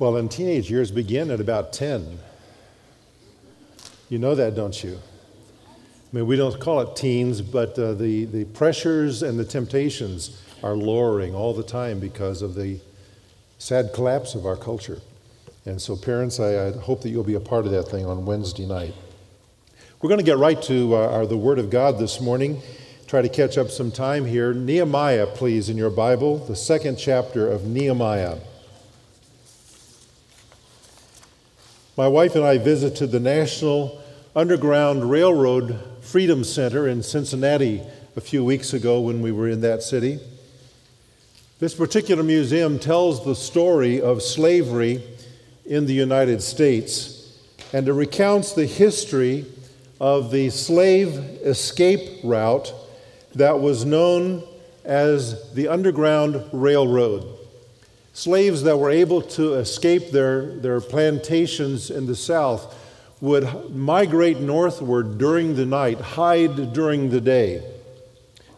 Well, and teenage years begin at about 10. You know that, don't you? I mean, we don't call it teens, but uh, the, the pressures and the temptations are lowering all the time because of the sad collapse of our culture. And so, parents, I, I hope that you'll be a part of that thing on Wednesday night. We're going to get right to uh, our, the Word of God this morning. Try to catch up some time here. Nehemiah, please, in your Bible, the second chapter of Nehemiah. My wife and I visited the National Underground Railroad Freedom Center in Cincinnati a few weeks ago when we were in that city. This particular museum tells the story of slavery in the United States and it recounts the history of the slave escape route that was known as the Underground Railroad. Slaves that were able to escape their, their plantations in the South would migrate northward during the night, hide during the day,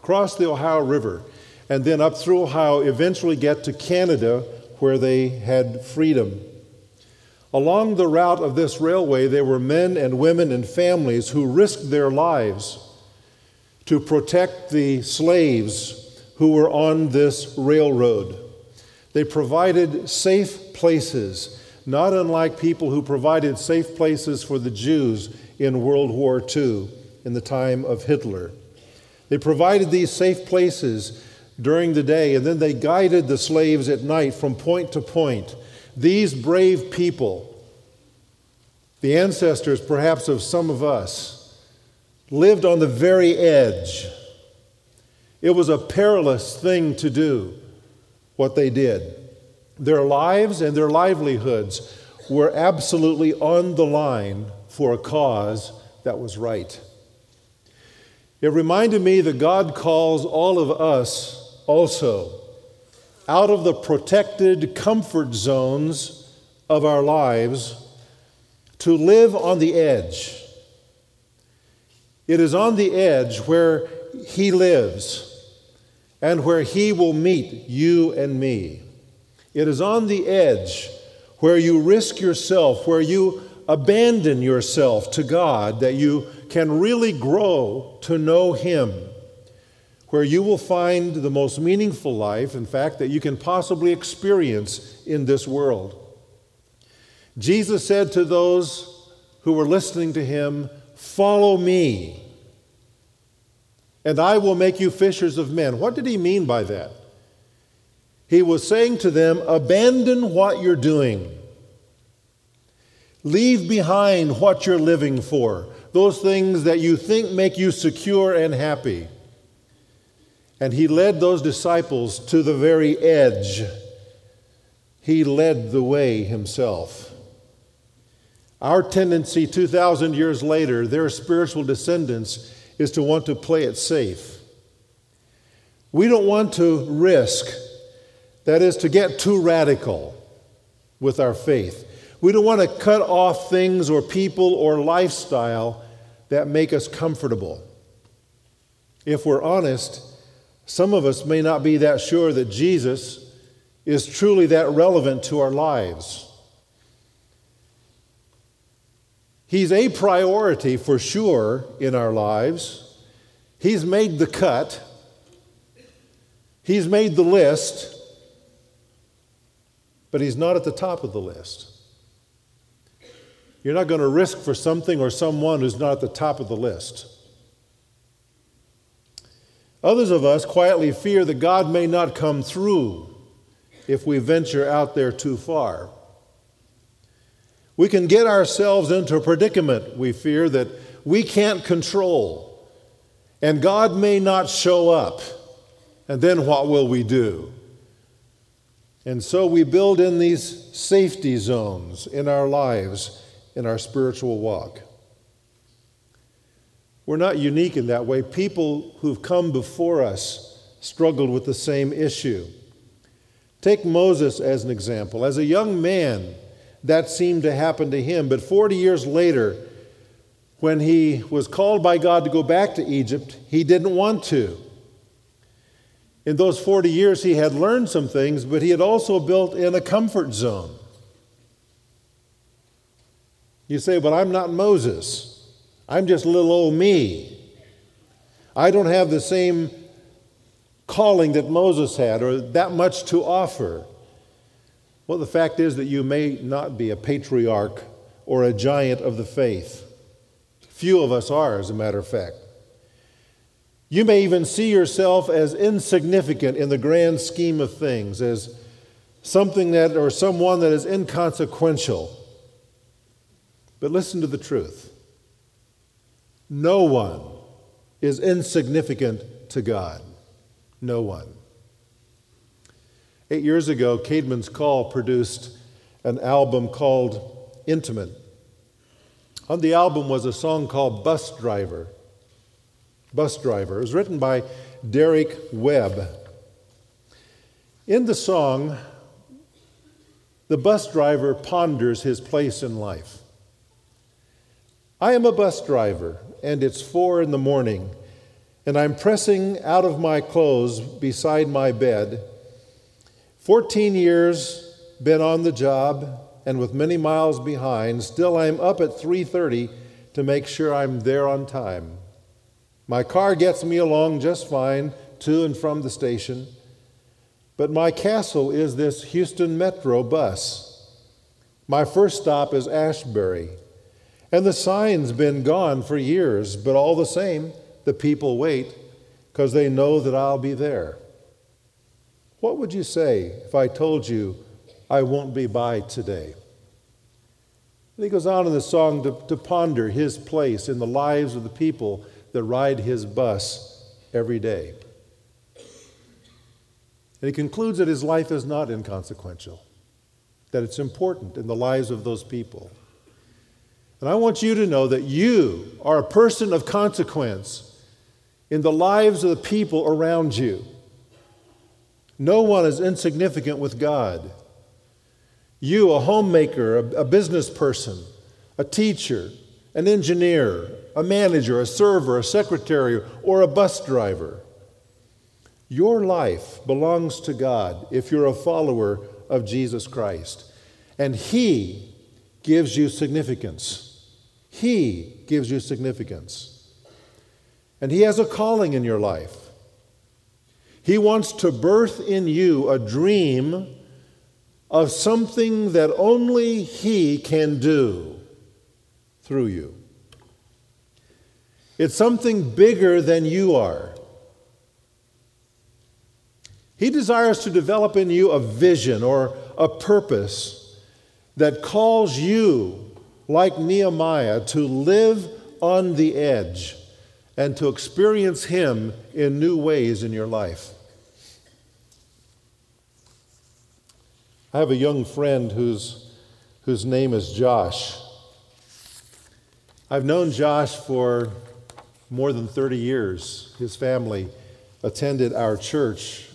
cross the Ohio River, and then up through Ohio, eventually get to Canada where they had freedom. Along the route of this railway, there were men and women and families who risked their lives to protect the slaves who were on this railroad. They provided safe places, not unlike people who provided safe places for the Jews in World War II in the time of Hitler. They provided these safe places during the day, and then they guided the slaves at night from point to point. These brave people, the ancestors perhaps of some of us, lived on the very edge. It was a perilous thing to do, what they did. Their lives and their livelihoods were absolutely on the line for a cause that was right. It reminded me that God calls all of us also out of the protected comfort zones of our lives to live on the edge. It is on the edge where He lives and where He will meet you and me. It is on the edge where you risk yourself, where you abandon yourself to God, that you can really grow to know Him, where you will find the most meaningful life, in fact, that you can possibly experience in this world. Jesus said to those who were listening to Him, Follow me, and I will make you fishers of men. What did He mean by that? He was saying to them, Abandon what you're doing. Leave behind what you're living for, those things that you think make you secure and happy. And he led those disciples to the very edge. He led the way himself. Our tendency 2,000 years later, their spiritual descendants, is to want to play it safe. We don't want to risk that is, to get too radical with our faith. We don't want to cut off things or people or lifestyle that make us comfortable. If we're honest, some of us may not be that sure that Jesus is truly that relevant to our lives. He's a priority for sure in our lives. He's made the cut, He's made the list but he's not at the top of the list. You're not going to risk for something or someone who's not at the top of the list. Others of us quietly fear that God may not come through if we venture out there too far. We can get ourselves into a predicament, we fear, that we can't control, and God may not show up. And then what will we do? And so we build in these safety zones in our lives, in our spiritual walk. We're not unique in that way. People who've come before us struggled with the same issue. Take Moses as an example. As a young man, that seemed to happen to him, but 40 years later, when he was called by God to go back to Egypt, he didn't want to. In those 40 years, he had learned some things, but he had also built in a comfort zone. You say, But I'm not Moses. I'm just little old me. I don't have the same calling that Moses had or that much to offer. Well, the fact is that you may not be a patriarch or a giant of the faith. Few of us are, as a matter of fact. You may even see yourself as insignificant in the grand scheme of things, as something that or someone that is inconsequential. But listen to the truth no one is insignificant to God. No one. Eight years ago, Caedmon's Call produced an album called Intimate. On the album was a song called Bus Driver. Bus Driver. It was written by Derek Webb. In the song, the bus driver ponders his place in life. I am a bus driver, and it's four in the morning, and I'm pressing out of my clothes beside my bed. 14 years been on the job and with many miles behind, still I'm up at 3:30 to make sure I'm there on time. My car gets me along just fine to and from the station, but my castle is this Houston Metro bus. My first stop is Ashbury, and the sign's been gone for years, but all the same, the people wait because they know that I'll be there. What would you say if I told you I won't be by today? And he goes on in the song to, to ponder his place in the lives of the people that ride his bus every day. And he concludes that his life is not inconsequential, that it's important in the lives of those people. And I want you to know that you are a person of consequence in the lives of the people around you. No one is insignificant with God. You, a homemaker, a, a business person, a teacher, an engineer, a manager, a server, a secretary, or a bus driver. Your life belongs to God if you're a follower of Jesus Christ. And He gives you significance. He gives you significance. And He has a calling in your life. He wants to birth in you a dream of something that only He can do through you. It's something bigger than you are. He desires to develop in you a vision or a purpose that calls you, like Nehemiah, to live on the edge and to experience Him in new ways in your life. I have a young friend whose, whose name is Josh. I've known Josh for more than 30 years. His family attended our church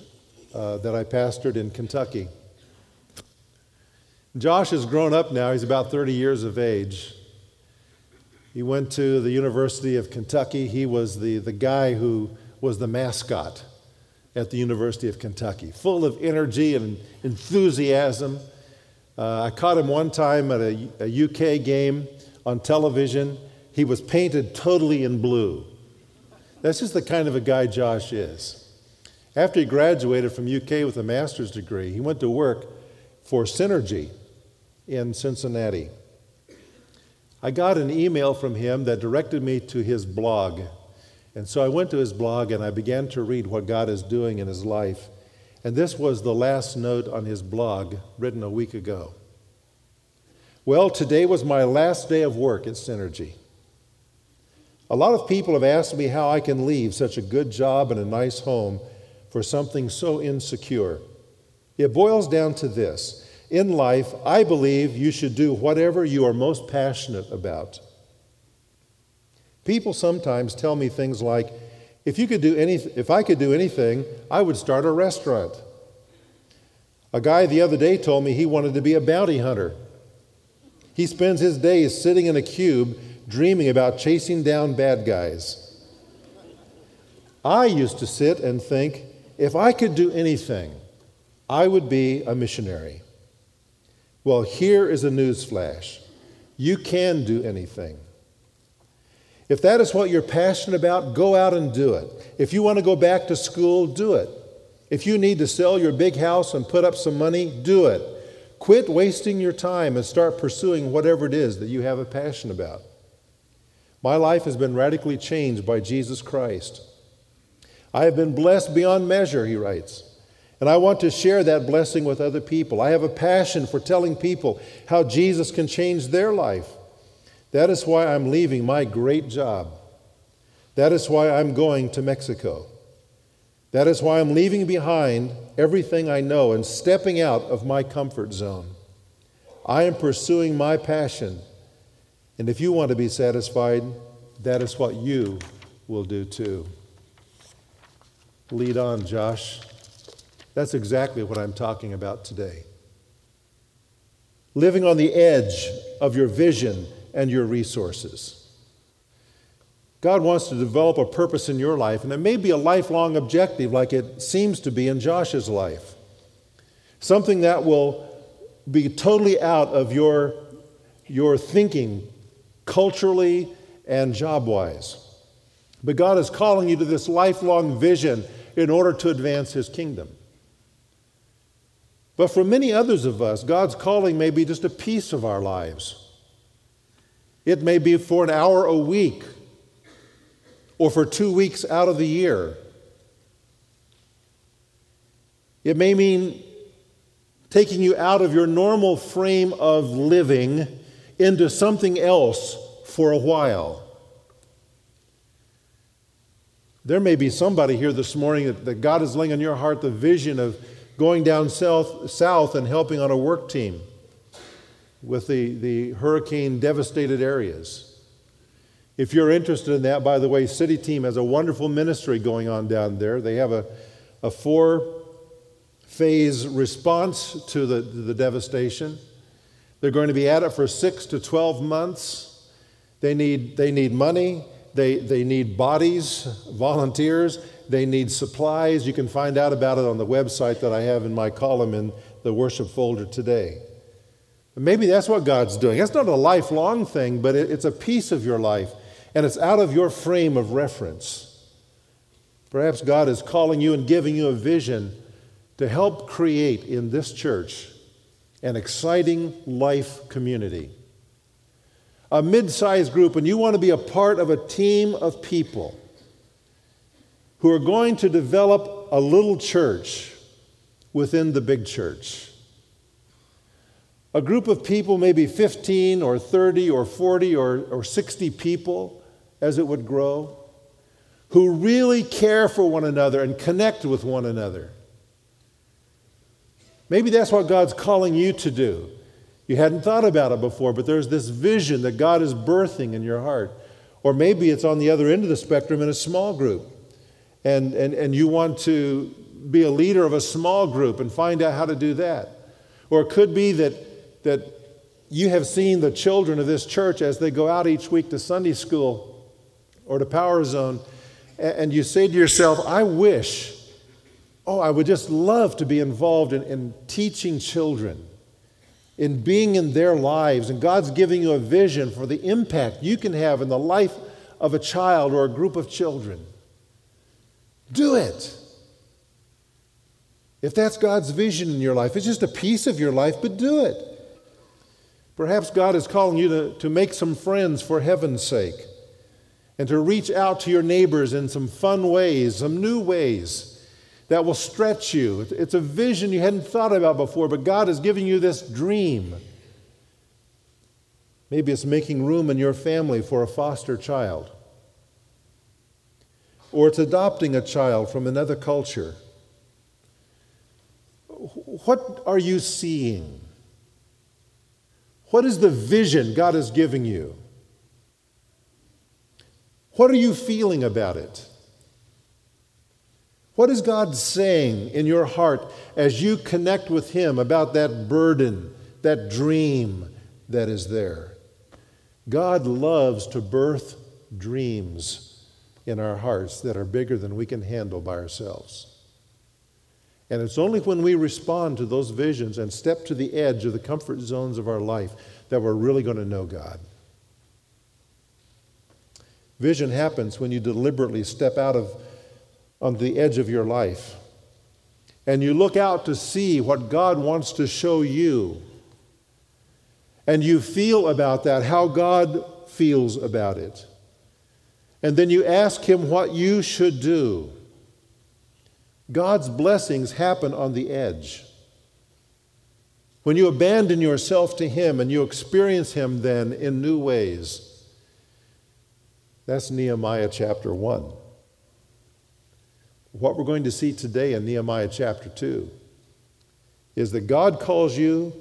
uh, that I pastored in Kentucky. Josh has grown up now, he's about 30 years of age. He went to the University of Kentucky. He was the, the guy who was the mascot at the University of Kentucky, full of energy and enthusiasm. Uh, I caught him one time at a, a UK game on television. He was painted totally in blue. That's just the kind of a guy Josh is. After he graduated from UK with a master's degree, he went to work for Cinergy in Cincinnati. I got an email from him that directed me to his blog. And so I went to his blog and I began to read what God is doing in his life. And this was the last note on his blog written a week ago. Well, today was my last day of work at Cinergy. A lot of people have asked me how I can leave such a good job and a nice home for something so insecure. It boils down to this In life, I believe you should do whatever you are most passionate about. People sometimes tell me things like, if, you could do any, if I could do anything, I would start a restaurant. A guy the other day told me he wanted to be a bounty hunter. He spends his days sitting in a cube dreaming about chasing down bad guys. I used to sit and think, if I could do anything, I would be a missionary. Well, here is a news flash. You can do anything. If that is what you're passionate about, go out and do it. If you want to go back to school, do it. If you need to sell your big house and put up some money, do it. Quit wasting your time and start pursuing whatever it is that you have a passion about. My life has been radically changed by Jesus Christ. I have been blessed beyond measure, he writes. And I want to share that blessing with other people. I have a passion for telling people how Jesus can change their life. That is why I'm leaving my great job. That is why I'm going to Mexico. That is why I'm leaving behind everything I know and stepping out of my comfort zone. I am pursuing my passion. And if you want to be satisfied, that is what you will do too. Lead on, Josh. That's exactly what I'm talking about today. Living on the edge of your vision and your resources. God wants to develop a purpose in your life, and it may be a lifelong objective like it seems to be in Josh's life. Something that will be totally out of your, your thinking culturally and job wise. But God is calling you to this lifelong vision in order to advance His kingdom. But for many others of us, God's calling may be just a piece of our lives. It may be for an hour a week or for two weeks out of the year. It may mean taking you out of your normal frame of living into something else for a while. There may be somebody here this morning that, that God is laying on your heart the vision of going down south, south and helping on a work team with the, the hurricane devastated areas. If you're interested in that, by the way, City Team has a wonderful ministry going on down there. They have a, a four phase response to the, the devastation. They're going to be at it for six to 12 months. They need, they need money, they, they need bodies, volunteers, they need supplies. You can find out about it on the website that I have in my column in the worship folder today. Maybe that's what God's doing. That's not a lifelong thing, but it's a piece of your life, and it's out of your frame of reference. Perhaps God is calling you and giving you a vision to help create in this church an exciting life community. A mid sized group, and you want to be a part of a team of people who are going to develop a little church within the big church. A group of people, maybe 15 or 30 or 40 or, or 60 people as it would grow, who really care for one another and connect with one another. Maybe that's what God's calling you to do. You hadn't thought about it before, but there's this vision that God is birthing in your heart. Or maybe it's on the other end of the spectrum in a small group and, and, and you want to be a leader of a small group and find out how to do that. Or it could be that, that you have seen the children of this church as they go out each week to Sunday school or to Power Zone, and you say to yourself, I wish, oh, I would just love to be involved in, in teaching children, in being in their lives. And God's giving you a vision for the impact you can have in the life of a child or a group of children. Do it. If that's God's vision in your life, it's just a piece of your life, but do it. Perhaps God is calling you to, to make some friends for heaven's sake and to reach out to your neighbors in some fun ways, some new ways that will stretch you. It's a vision you hadn't thought about before, but God is giving you this dream. Maybe it's making room in your family for a foster child or it's adopting a child from another culture. What are you seeing? What is the vision God is giving you? What are you feeling about it? What is God saying in your heart as you connect with Him about that burden, that dream that is there? God loves to birth dreams in our hearts that are bigger than we can handle by ourselves. And it's only when we respond to those visions and step to the edge of the comfort zones of our life that we're really going to know God. Vision happens when you deliberately step out of on the edge of your life and you look out to see what God wants to show you. And you feel about that, how God feels about it. And then you ask Him what you should do. God's blessings happen on the edge. When you abandon yourself to Him and you experience Him then in new ways. That's Nehemiah chapter 1 what we're going to see today in Nehemiah chapter 2 is that God calls you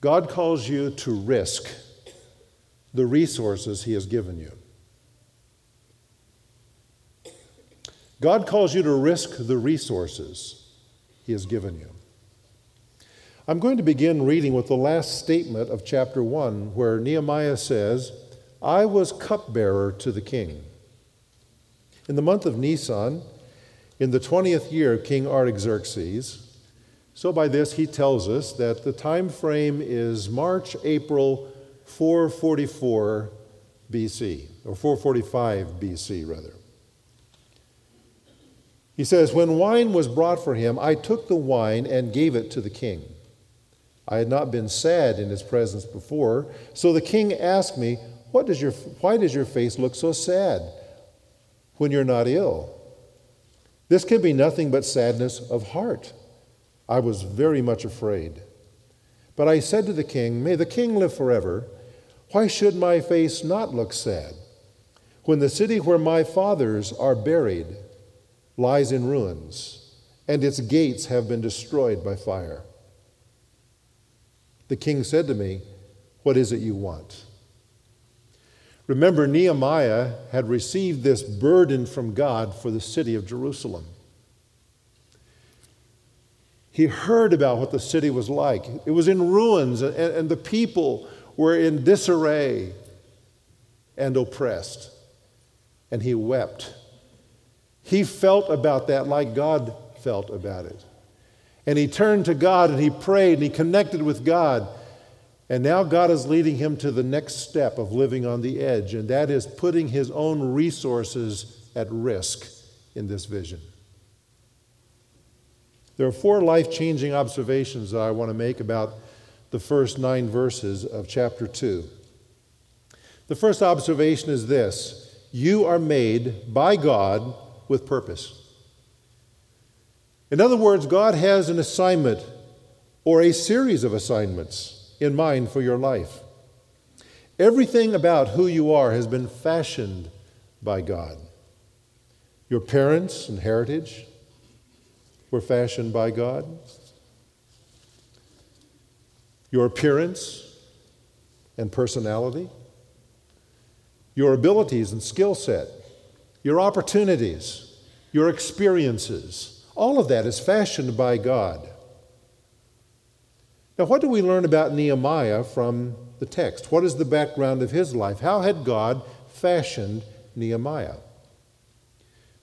God calls you to risk the resources he has given you. God calls you to risk the resources he has given you. I'm going to begin reading with the last statement of chapter 1 where Nehemiah says, "I was cupbearer to the king." In the month of Nisan, in the 20th year of King Artaxerxes, so by this he tells us that the time frame is March, April 444 BC, or 445 BC rather. He says, When wine was brought for him, I took the wine and gave it to the king. I had not been sad in his presence before, so the king asked me, what does your, Why does your face look so sad? when you're not ill. This can be nothing but sadness of heart. I was very much afraid. But I said to the king, May the king live forever. Why should my face not look sad when the city where my fathers are buried lies in ruins and its gates have been destroyed by fire? The king said to me, What is it you want? Remember, Nehemiah had received this burden from God for the city of Jerusalem. He heard about what the city was like. It was in ruins, and, and the people were in disarray and oppressed. And he wept. He felt about that like God felt about it. And he turned to God and he prayed and he connected with God. And now God is leading him to the next step of living on the edge, and that is putting his own resources at risk in this vision. There are four life changing observations that I want to make about the first nine verses of chapter 2. The first observation is this you are made by God with purpose. In other words, God has an assignment or a series of assignments in mind for your life. Everything about who you are has been fashioned by God. Your parents and heritage were fashioned by God. Your appearance and personality, your abilities and skill set, your opportunities, your experiences, all of that is fashioned by God. Now, what do we learn about Nehemiah from the text? What is the background of his life? How had God fashioned Nehemiah?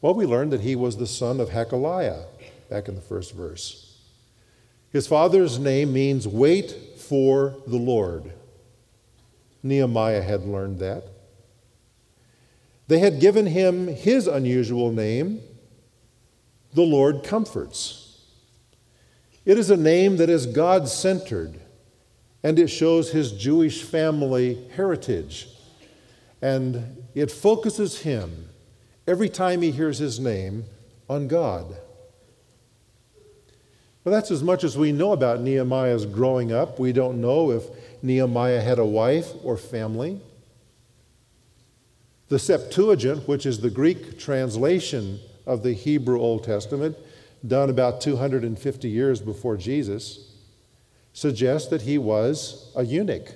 Well, we learned that he was the son of Hachaliah, back in the first verse. His father's name means wait for the Lord. Nehemiah had learned that. They had given him his unusual name, the Lord comforts. It is a name that is God centered and it shows his Jewish family heritage. And it focuses him, every time he hears his name, on God. Well, that's as much as we know about Nehemiah's growing up. We don't know if Nehemiah had a wife or family. The Septuagint, which is the Greek translation of the Hebrew Old Testament, done about 250 years before Jesus, suggests that he was a eunuch.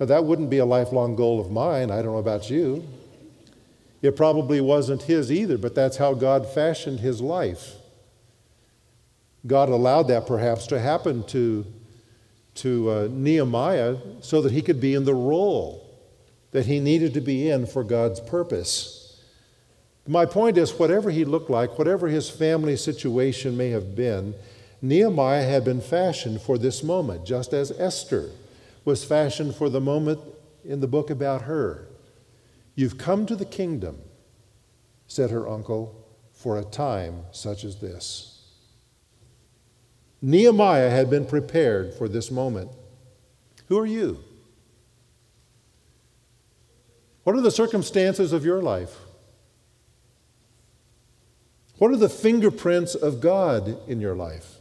Now, that wouldn't be a lifelong goal of mine. I don't know about you. It probably wasn't his either, but that's how God fashioned his life. God allowed that perhaps to happen to, to uh, Nehemiah so that he could be in the role that he needed to be in for God's purpose. My point is, whatever he looked like, whatever his family situation may have been, Nehemiah had been fashioned for this moment, just as Esther was fashioned for the moment in the book about her. You've come to the kingdom, said her uncle, for a time such as this. Nehemiah had been prepared for this moment. Who are you? What are the circumstances of your life? What are the fingerprints of God in your life?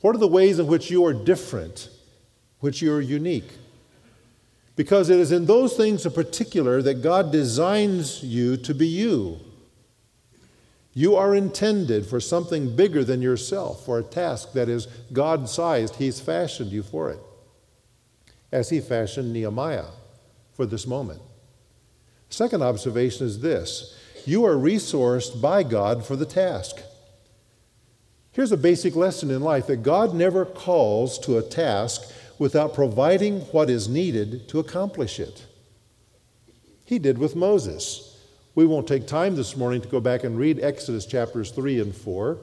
What are the ways in which you are different, which you are unique? Because it is in those things in particular that God designs you to be you. You are intended for something bigger than yourself, for a task that is God sized. He's fashioned you for it, as He fashioned Nehemiah for this moment. Second observation is this you are resourced by God for the task. Here's a basic lesson in life that God never calls to a task without providing what is needed to accomplish it. He did with Moses. We won't take time this morning to go back and read Exodus chapters 3 and 4,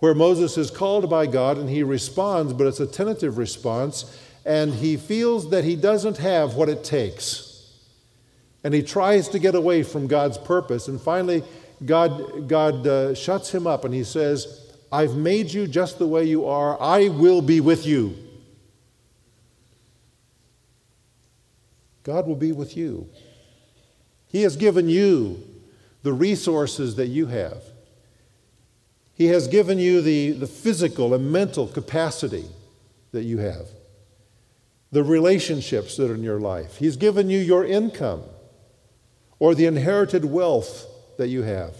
where Moses is called by God and he responds, but it's a tentative response, and he feels that he doesn't have what it takes. And he tries to get away from God's purpose. And finally, God, God uh, shuts him up and he says, I've made you just the way you are. I will be with you. God will be with you. He has given you the resources that you have. He has given you the, the physical and mental capacity that you have, the relationships that are in your life. He's given you your income or the inherited wealth that you have.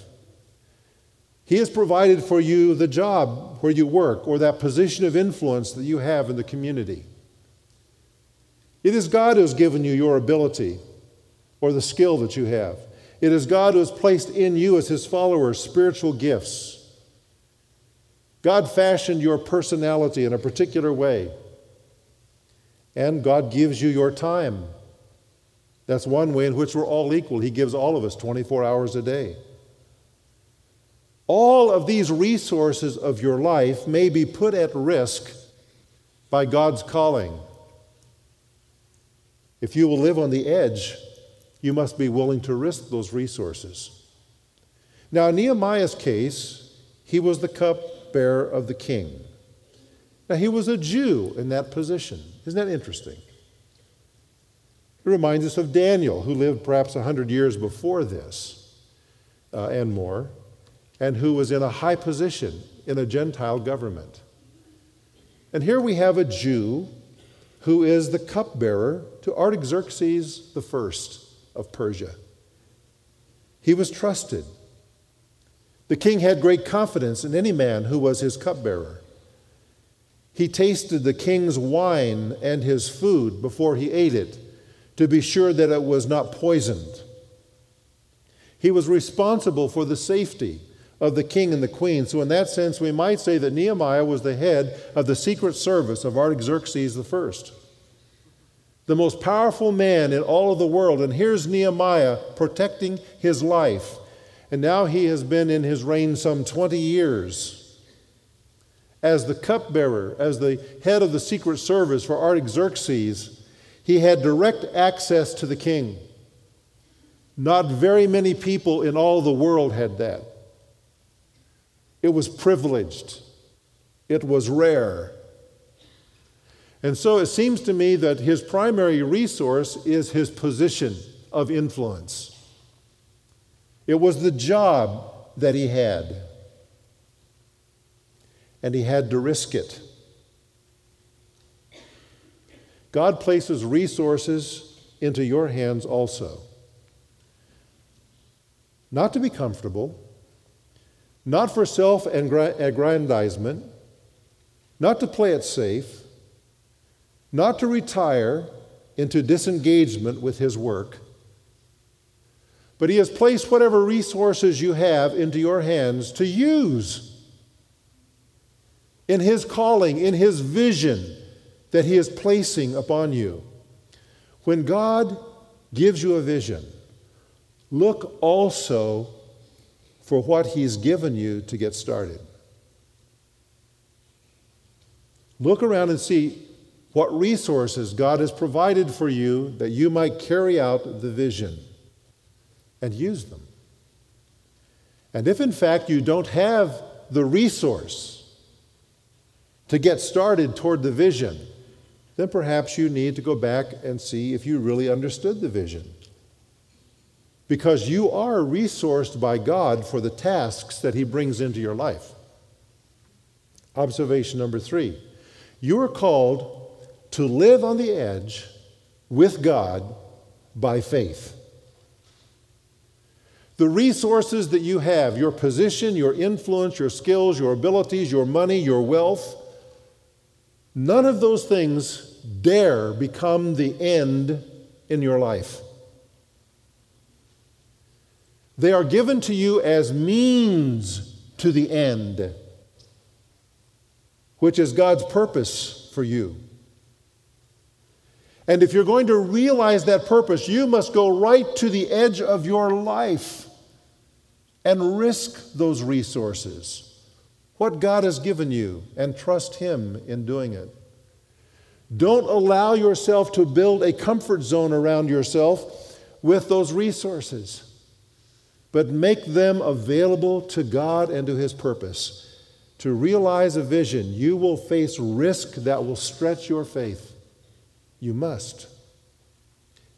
He has provided for you the job where you work or that position of influence that you have in the community. It is God who has given you your ability or the skill that you have. It is God who has placed in you, as His followers, spiritual gifts. God fashioned your personality in a particular way. And God gives you your time that's one way in which we're all equal. He gives all of us 24 hours a day. All of these resources of your life may be put at risk by God's calling. If you will live on the edge, you must be willing to risk those resources. Now, in Nehemiah's case, he was the cupbearer of the king. Now, he was a Jew in that position. Isn't that interesting? It reminds us of Daniel, who lived perhaps 100 years before this uh, and more, and who was in a high position in a Gentile government. And here we have a Jew who is the cupbearer to Artaxerxes I of Persia. He was trusted. The king had great confidence in any man who was his cupbearer. He tasted the king's wine and his food before he ate it to be sure that it was not poisoned. He was responsible for the safety of the king and the queen. So, in that sense, we might say that Nehemiah was the head of the secret service of Artaxerxes I, the most powerful man in all of the world. And here's Nehemiah protecting his life. And now he has been in his reign some 20 years. As the cupbearer, as the head of the secret service for Artaxerxes, he had direct access to the king. Not very many people in all the world had that. It was privileged, it was rare. And so it seems to me that his primary resource is his position of influence. It was the job that he had, and he had to risk it. God places resources into your hands also. Not to be comfortable, not for self aggrandizement, not to play it safe, not to retire into disengagement with His work, but He has placed whatever resources you have into your hands to use in His calling, in His vision that He is placing upon you. When God gives you a vision, look also for what He's given you to get started. Look around and see what resources God has provided for you that you might carry out the vision and use them. And if in fact you don't have the resource to get started toward the vision, then perhaps you need to go back and see if you really understood the vision. Because you are resourced by God for the tasks that He brings into your life. Observation number three you are called to live on the edge with God by faith. The resources that you have, your position, your influence, your skills, your abilities, your money, your wealth, none of those things dare become the end in your life. They are given to you as means to the end, which is God's purpose for you. And if you're going to realize that purpose, you must go right to the edge of your life and risk those resources, what God has given you, and trust Him in doing it. Don't allow yourself to build a comfort zone around yourself with those resources, but make them available to God and to His purpose. To realize a vision, you will face risk that will stretch your faith. You must.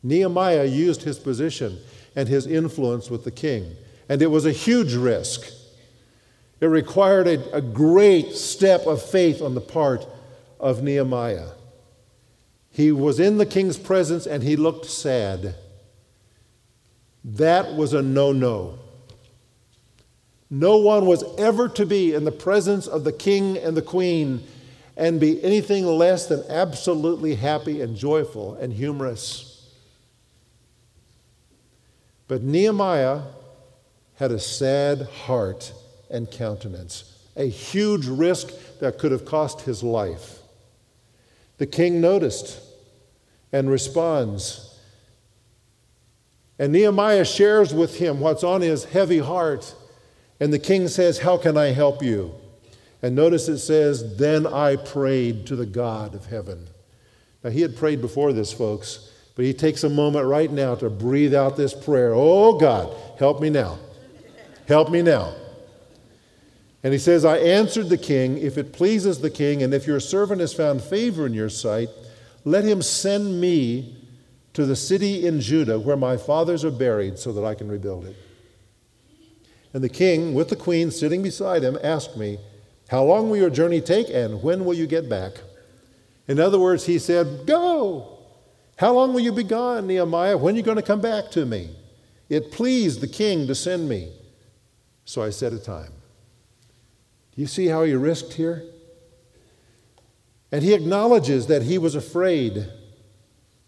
Nehemiah used his position and his influence with the king, and it was a huge risk. It required a, a great step of faith on the part of Nehemiah. He was in the king's presence and he looked sad. That was a no no. No one was ever to be in the presence of the king and the queen and be anything less than absolutely happy and joyful and humorous. But Nehemiah had a sad heart and countenance, a huge risk that could have cost his life. The king noticed and responds. And Nehemiah shares with him what's on his heavy heart. And the king says, How can I help you? And notice it says, Then I prayed to the God of heaven. Now, he had prayed before this, folks, but he takes a moment right now to breathe out this prayer Oh, God, help me now. Help me now. And he says, I answered the king, if it pleases the king, and if your servant has found favor in your sight, let him send me to the city in Judah where my fathers are buried so that I can rebuild it. And the king, with the queen sitting beside him, asked me, how long will your journey take and when will you get back? In other words, he said, Go. How long will you be gone, Nehemiah? When are you going to come back to me? It pleased the king to send me. So I set a time. You see how he risked here? And he acknowledges that he was afraid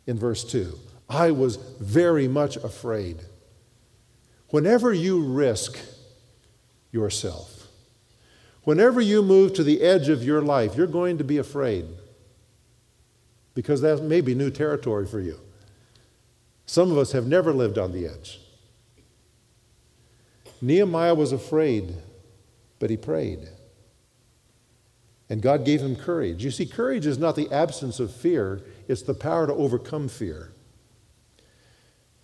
in verse 2. I was very much afraid. Whenever you risk yourself, Whenever you move to the edge of your life, you're going to be afraid because that may be new territory for you. Some of us have never lived on the edge. Nehemiah was afraid, but he prayed. And God gave him courage. You see, courage is not the absence of fear, it's the power to overcome fear.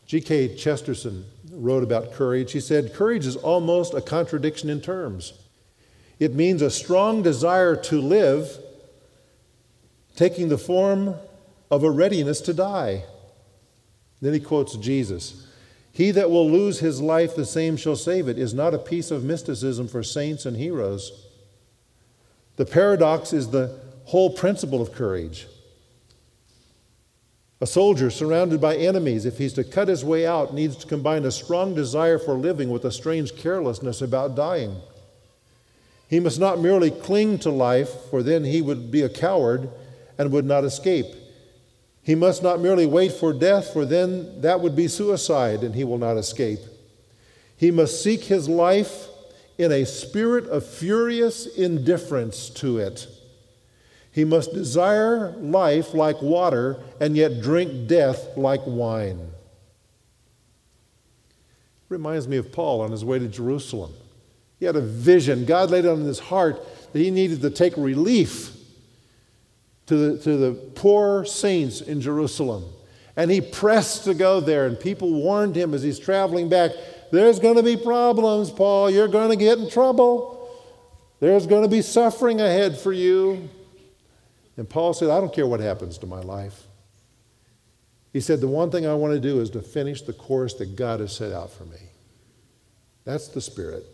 G.K. Chesterton wrote about courage. He said, Courage is almost a contradiction in terms. It means a strong desire to live, taking the form of a readiness to die. Then he quotes Jesus He that will lose his life, the same shall save it, is not a piece of mysticism for saints and heroes. The paradox is the whole principle of courage. A soldier surrounded by enemies, if he's to cut his way out, needs to combine a strong desire for living with a strange carelessness about dying. He must not merely cling to life, for then he would be a coward and would not escape. He must not merely wait for death, for then that would be suicide and he will not escape. He must seek his life in a spirit of furious indifference to it. He must desire life like water and yet drink death like wine. Reminds me of Paul on his way to Jerusalem. He had a vision. God laid it on his heart that he needed to take relief to the, to the poor saints in Jerusalem. And he pressed to go there, and people warned him as he's traveling back there's going to be problems, Paul. You're going to get in trouble. There's going to be suffering ahead for you. And Paul said, I don't care what happens to my life. He said, The one thing I want to do is to finish the course that God has set out for me. That's the Spirit.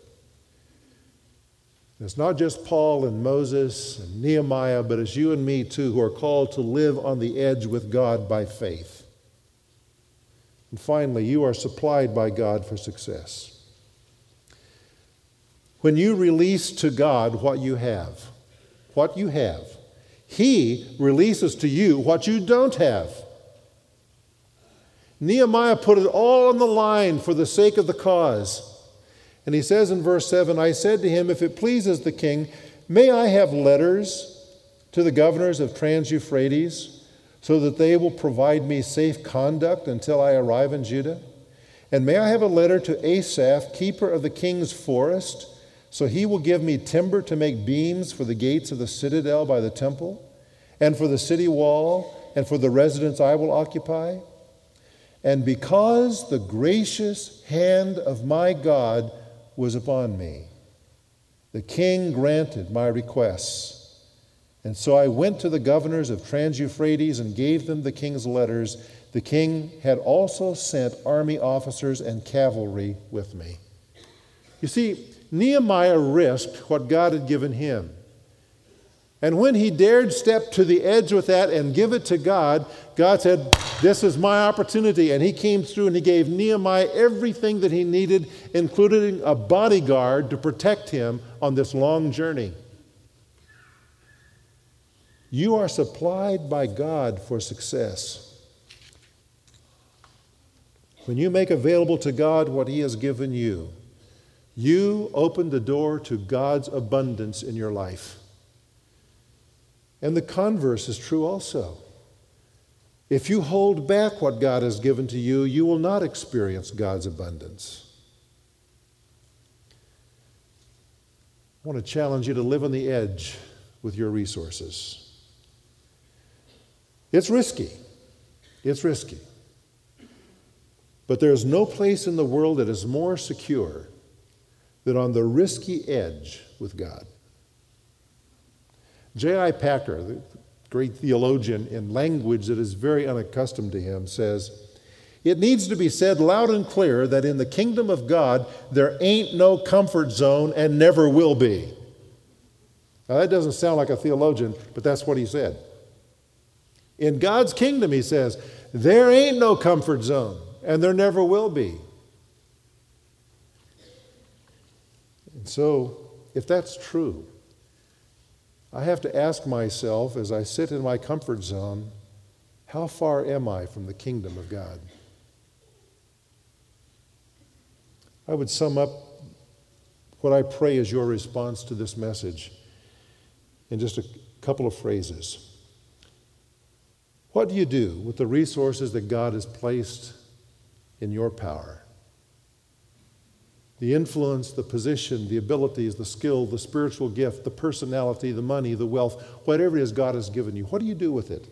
it's not just Paul and Moses and Nehemiah, but it's you and me too who are called to live on the edge with God by faith. And finally, you are supplied by God for success. When you release to God what you have, what you have, He releases to you what you don't have. Nehemiah put it all on the line for the sake of the cause. And he says in verse 7 I said to him, If it pleases the king, may I have letters to the governors of Trans Euphrates? So that they will provide me safe conduct until I arrive in Judah? And may I have a letter to Asaph, keeper of the king's forest, so he will give me timber to make beams for the gates of the citadel by the temple, and for the city wall, and for the residence I will occupy? And because the gracious hand of my God was upon me, the king granted my requests. And so I went to the governors of Trans Euphrates and gave them the king's letters. The king had also sent army officers and cavalry with me. You see, Nehemiah risked what God had given him. And when he dared step to the edge with that and give it to God, God said, This is my opportunity. And he came through and he gave Nehemiah everything that he needed, including a bodyguard to protect him on this long journey. You are supplied by God for success. When you make available to God what He has given you, you open the door to God's abundance in your life. And the converse is true also. If you hold back what God has given to you, you will not experience God's abundance. I want to challenge you to live on the edge with your resources. It's risky. It's risky. But there's no place in the world that is more secure than on the risky edge with God. J.I. Packer, the great theologian in language that is very unaccustomed to him, says, It needs to be said loud and clear that in the kingdom of God, there ain't no comfort zone and never will be. Now, that doesn't sound like a theologian, but that's what he said. In God's kingdom, he says, there ain't no comfort zone, and there never will be. And so, if that's true, I have to ask myself as I sit in my comfort zone, how far am I from the kingdom of God? I would sum up what I pray is your response to this message in just a couple of phrases. What do you do with the resources that God has placed in your power? The influence, the position, the abilities, the skill, the spiritual gift, the personality, the money, the wealth, whatever it is God has given you. What do you do with it?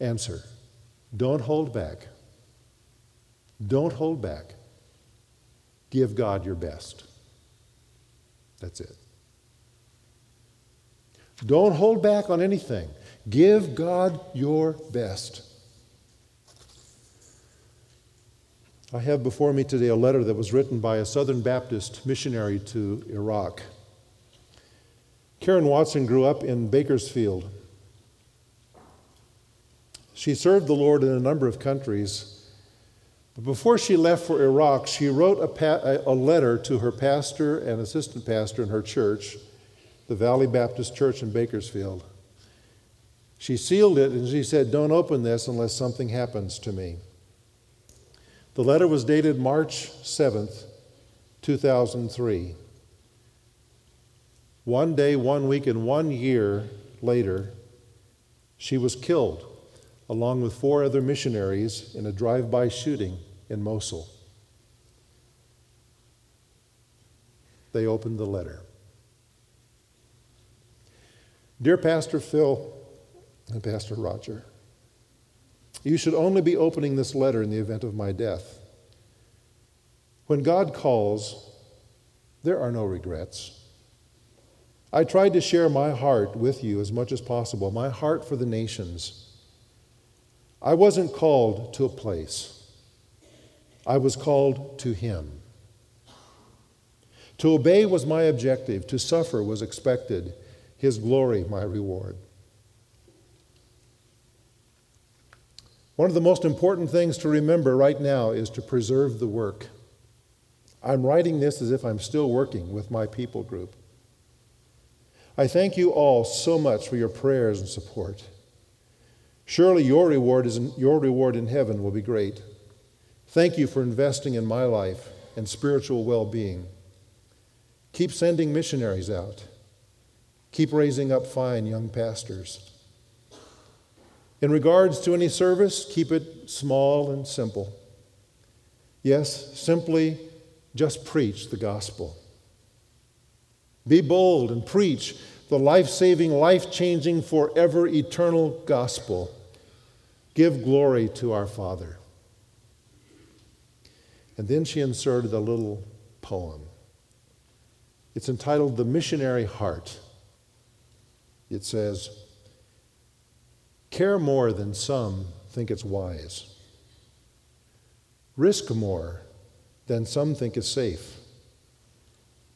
Answer Don't hold back. Don't hold back. Give God your best. That's it. Don't hold back on anything. Give God your best. I have before me today a letter that was written by a Southern Baptist missionary to Iraq. Karen Watson grew up in Bakersfield. She served the Lord in a number of countries. But before she left for Iraq, she wrote a, pa- a letter to her pastor and assistant pastor in her church, the Valley Baptist Church in Bakersfield. She sealed it and she said, Don't open this unless something happens to me. The letter was dated March 7th, 2003. One day, one week, and one year later, she was killed along with four other missionaries in a drive by shooting in Mosul. they opened the letter. Dear Pastor Phil and Pastor Roger, you should only be opening this letter in the event of my death. When God calls, there are no regrets. I tried to share my heart with you as much as possible, my heart for the nations. I wasn't called to a place, I was called to Him. To obey was my objective, to suffer was expected, His glory my reward. One of the most important things to remember right now is to preserve the work. I'm writing this as if I'm still working with my people group. I thank you all so much for your prayers and support. Surely your reward, is in, your reward in heaven will be great. Thank you for investing in my life and spiritual well being. Keep sending missionaries out. Keep raising up fine young pastors. In regards to any service, keep it small and simple. Yes, simply just preach the gospel. Be bold and preach the life saving, life changing, forever eternal gospel. Give glory to our Father. And then she inserted a little poem. It's entitled The Missionary Heart. It says, Care more than some think it's wise. Risk more than some think is safe.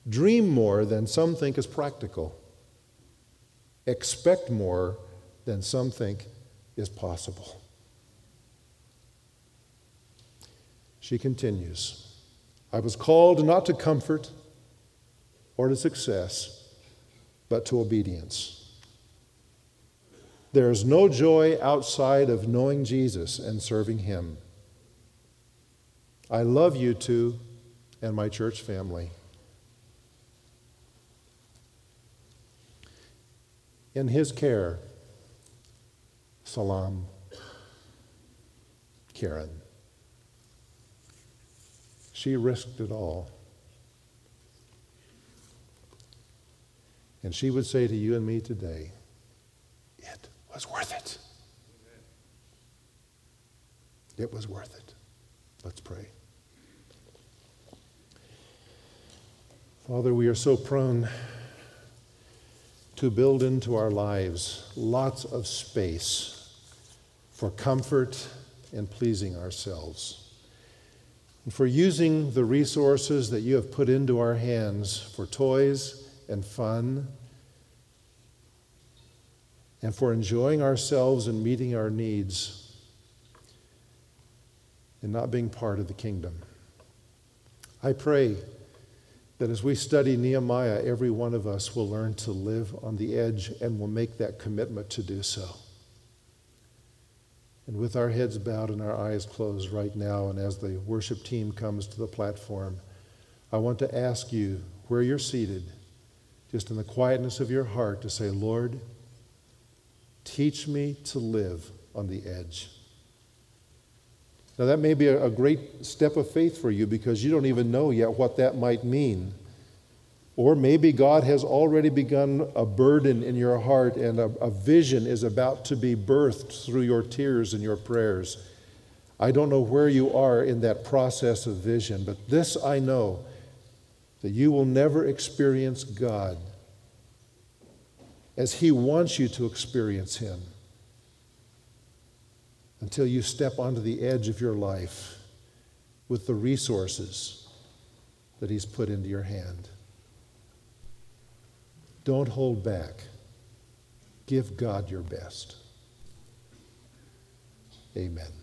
Dream more than some think is practical. Expect more than some think is possible. She continues I was called not to comfort or to success, but to obedience. There is no joy outside of knowing Jesus and serving Him. I love you too and my church family. In his care, Salam, Karen. She risked it all. And she would say to you and me today, was worth it. It was worth it. Let's pray. Father, we are so prone to build into our lives lots of space for comfort and pleasing ourselves, and for using the resources that you have put into our hands for toys and fun, and for enjoying ourselves and meeting our needs and not being part of the kingdom. I pray that as we study Nehemiah, every one of us will learn to live on the edge and will make that commitment to do so. And with our heads bowed and our eyes closed right now, and as the worship team comes to the platform, I want to ask you where you're seated, just in the quietness of your heart, to say, Lord, teach me to live on the edge. Now, that may be a, great step of faith for you because you don't even know yet what that might mean. Or maybe God has already begun a burden in your heart and a, a, vision is about to be birthed through your tears and your prayers. I don't know where you are in that process of vision, but this I know that you will never experience God as He wants you to experience Him until you step onto the edge of your life with the resources that He's put into your hand. Don't hold back. Give God your best. Amen.